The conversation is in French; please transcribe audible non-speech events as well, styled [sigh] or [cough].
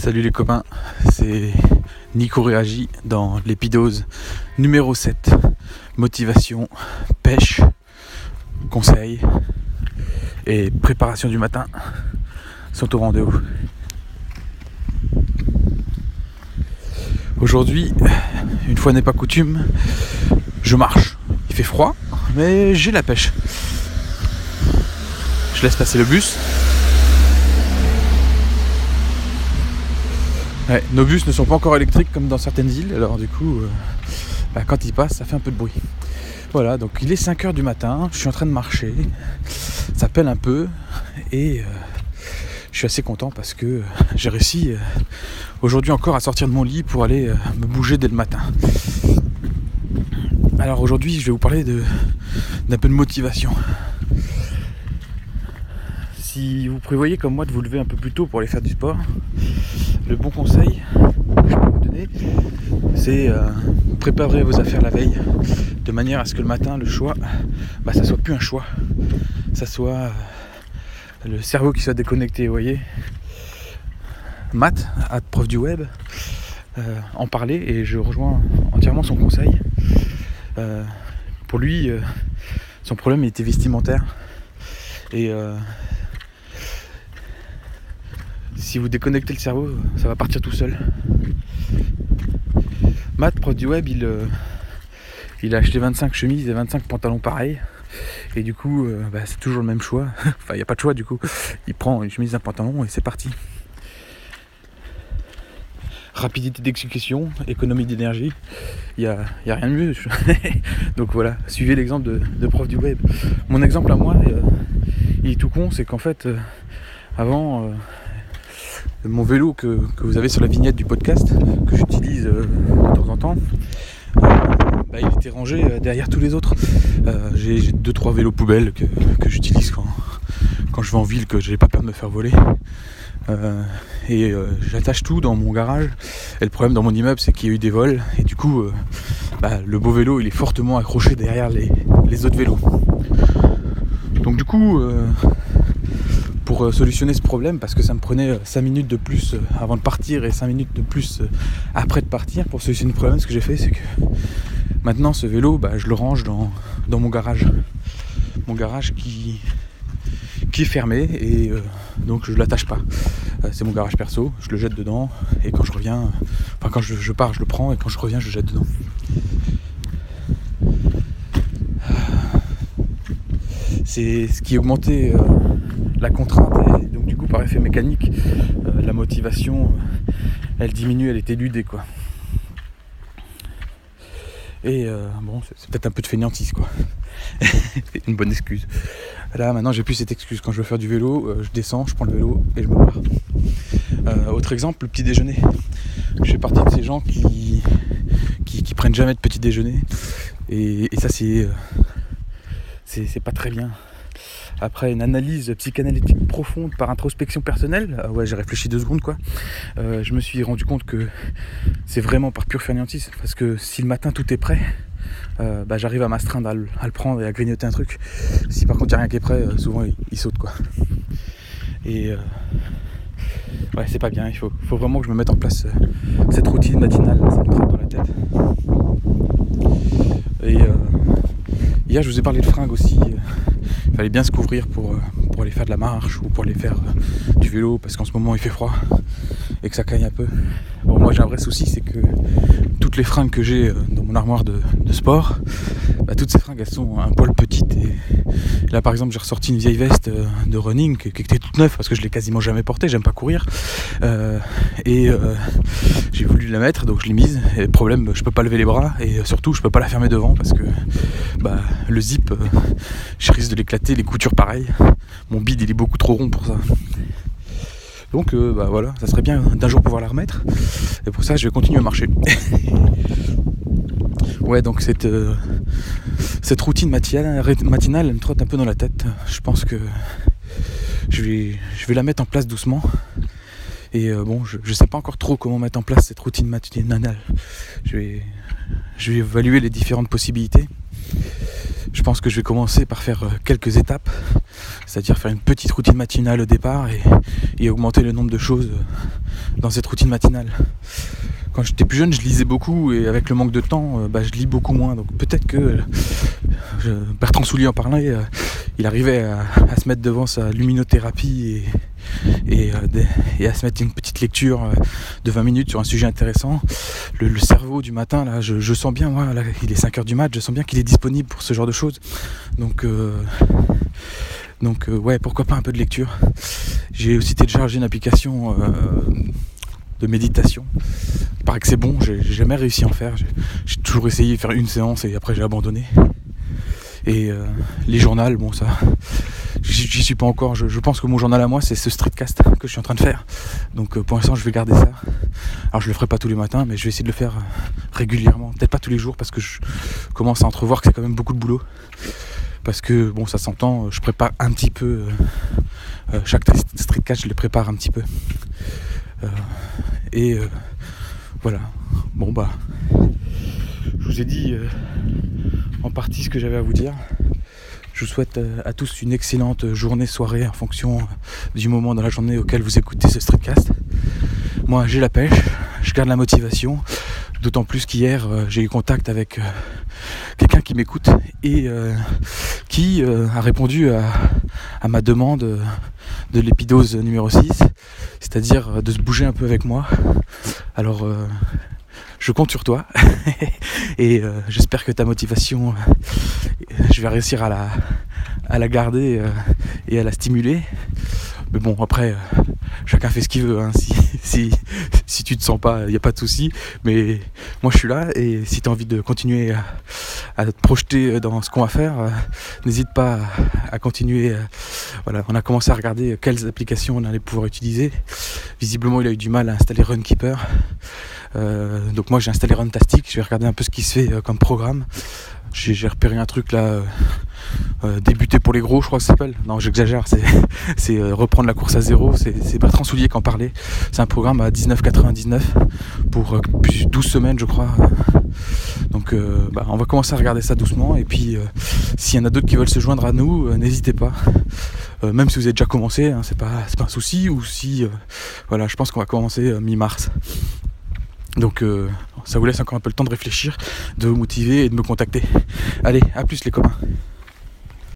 Salut les copains, c'est Nico Réagi dans l'épidose numéro 7. Motivation, pêche, conseils et préparation du matin sont au rendez-vous. Aujourd'hui, une fois n'est pas coutume, je marche. Il fait froid, mais j'ai la pêche. Je laisse passer le bus nos bus ne sont pas encore électriques comme dans certaines îles, alors du coup, euh, bah, quand ils passent, ça fait un peu de bruit. Voilà, donc il est 5h du matin, je suis en train de marcher, ça pèle un peu, et euh, je suis assez content parce que j'ai réussi euh, aujourd'hui encore à sortir de mon lit pour aller me bouger dès le matin. Alors aujourd'hui, je vais vous parler d'un peu de motivation. Si vous prévoyez comme moi de vous lever un peu plus tôt pour aller faire du sport, le bon conseil que je peux vous donner, c'est euh, préparer vos affaires la veille, de manière à ce que le matin, le choix, bah, ça soit plus un choix, ça soit euh, le cerveau qui soit déconnecté, vous voyez. Matt, à prof du web, euh, en parlait et je rejoins entièrement son conseil. pour lui, son problème était vestimentaire. Si vous déconnectez le cerveau, ça va partir tout seul. Matt, prof du web, il, euh, a acheté 25 chemises et 25 pantalons pareils. Et du coup, euh, bah, c'est toujours le même choix. [laughs] enfin, il n'y a pas de choix du coup. Il prend une chemise, un pantalon et c'est parti. Rapidité d'exécution, économie d'énergie, il n'y a, a, rien de mieux. [laughs] Donc voilà, suivez l'exemple de, prof du web. Mon exemple à moi, euh, il est tout con, c'est qu'en fait, avant, mon vélo que, vous avez sur la vignette du podcast, que j'utilise euh, de temps en temps, euh, bah, il était rangé euh, derrière tous les autres. j'ai 2-3 vélos poubelles que, j'utilise quand, quand je vais en ville, que je n'ai pas peur de me faire voler. et j'attache tout dans mon garage. Et le problème dans mon immeuble, c'est qu'il y a eu des vols. Et du coup, bah, le beau vélo, il est fortement accroché derrière les autres vélos. Donc du coup, pour euh, solutionner ce problème parce que ça me prenait 5 euh, minutes de plus euh, avant de partir et 5 minutes de plus après de partir pour solutionner le problème. Ce que j'ai fait c'est que maintenant ce vélo bah, je le range dans, mon garage. Mon garage qui, qui est fermé et donc je l'attache pas. C'est mon garage perso je le jette dedans et quand je reviens enfin quand je, pars je le prends et quand je reviens je jette dedans. C'est ce qui augmentait la contrainte et donc du coup par effet mécanique euh, la motivation euh, elle diminue elle est éludée quoi. Et euh, bon c'est peut-être un peu de fainéantise quoi. [laughs] Une bonne excuse. Là maintenant j'ai plus cette excuse. Quand je veux faire du vélo je descends je prends le vélo et je me barre. Autre exemple le petit déjeuner. Je fais partie de ces gens qui prennent jamais de petit déjeuner. Et, et ça c'est c'est pas très bien après une analyse psychanalytique profonde par introspection personnelle, ah ouais j'ai réfléchi deux secondes quoi, euh, je me suis rendu compte que c'est vraiment par pure fainéantise, parce que si le matin tout est prêt, euh, bah, j'arrive à m'astreindre à, le prendre et à grignoter un truc. Si par contre il n'y a rien qui est prêt, euh, souvent il, saute quoi. Et ouais c'est pas bien, il faut, vraiment que je me mette en place cette routine matinale, ça me trotte dans la tête. Et hier je vous ai parlé de fringues aussi. Fallait bien se couvrir pour, euh, pour aller faire de la marche ou pour aller faire euh, du vélo parce qu'en ce moment il fait froid et que ça caille un peu. Bon moi j'ai un vrai souci c'est que toutes les fringues que j'ai euh, dans mon armoire de, sport, bah, toutes ces fringues elles sont un poil petites. Et là par exemple j'ai ressorti une vieille veste de running qui, était toute neuve parce que je l'ai quasiment jamais portée, j'aime pas courir j'ai voulu la mettre donc je l'ai mise et problème je peux pas lever les bras et surtout je peux pas la fermer devant parce que bah, le zip je risque de l'éclater les coutures pareilles. Mon bide il est beaucoup trop rond pour ça. Donc euh, bah voilà, ça serait bien d'un jour pouvoir la remettre. Et pour ça je vais continuer à marcher. [laughs] ouais donc cette, euh, cette routine matinale, matinale elle me trotte un peu dans la tête. Je pense que je vais, je vais la mettre en place doucement. Et euh, bon, je, ne sais pas encore trop comment mettre en place cette routine matinale. Je vais, évaluer les différentes possibilités. je pense que je vais commencer par faire quelques étapes, c'est-à-dire faire une petite routine matinale au départ et, augmenter le nombre de choses dans cette routine matinale. Quand j'étais plus jeune, je lisais beaucoup et avec le manque de temps, bah, je lis beaucoup moins. Donc peut-être que Bertrand Soulier en parlait, il arrivait à, se mettre devant sa luminothérapie et, et, à se mettre une petite lecture de 20 minutes sur un sujet intéressant. Le, cerveau du matin, là, je, sens bien, moi, il est 5h du mat, je sens bien qu'il est disponible pour ce genre de choses. Donc, euh, donc euh, ouais, pourquoi pas un peu de lecture. J'ai aussi téléchargé une application euh, de méditation. Il paraît que c'est bon, j'ai jamais réussi à en faire. J'ai toujours essayé de faire une séance et après j'ai abandonné. Et les journaux, bon ça, j'y suis pas encore. Je, pense que mon journal à moi, c'est ce streetcast que je suis en train de faire. Donc euh, pour l'instant, je vais garder ça. Alors je le ferai pas tous les matins, mais je vais essayer de le faire euh, régulièrement. Peut-être pas tous les jours parce que je commence à entrevoir que c'est quand même beaucoup de boulot. Parce que bon, ça s'entend. Je prépare un petit peu euh, chaque streetcast, je les prépare un petit peu. et voilà. Bon bah, je vous ai dit en partie ce que j'avais à vous dire. Je vous souhaite euh, à tous une excellente journée, soirée en fonction euh, du moment dans la journée auquel vous écoutez ce streetcast. Moi j'ai la pêche, je garde la motivation, d'autant plus qu'hier euh, j'ai eu contact avec quelqu'un qui m'écoute et qui a répondu à, ma demande de l'épidose numéro 6, c'est-à-dire de se bouger un peu avec moi. Alors je compte sur toi [laughs] et euh, j'espère que ta motivation, euh, je vais réussir à la, garder euh, et à la stimuler. Mais bon, après, chacun fait ce qu'il veut. Hein. Si, [laughs] si, si, tu te sens pas, il n'y a pas de souci. Mais moi, je suis là et si tu as envie de continuer à, te projeter dans ce qu'on va faire, n'hésite pas à, continuer. on a commencé à regarder quelles applications on allait pouvoir utiliser. Visiblement, il a eu du mal à installer Runkeeper. Euh, donc moi j'ai installé Runtastic, je vais regarder un peu ce qui se fait euh, comme programme. J'ai repéré un truc là, euh, débuter pour les gros, je crois que ça s'appelle. Non, j'exagère, c'est [laughs] reprendre la course à zéro. C'est Bertrand Soulier qui en parlait. C'est un programme à 19,99 pour 12 semaines, je crois. Donc bah, on va commencer à regarder ça doucement. Et puis s'il y en a d'autres qui veulent se joindre à nous, n'hésitez pas. même si vous avez déjà commencé, hein, c'est pas, pas un souci. Ou si, voilà, je pense qu'on va commencer mi-mars. Donc euh, ça vous laisse encore un peu le temps de réfléchir, de vous motiver et de me contacter. Allez, à plus les copains.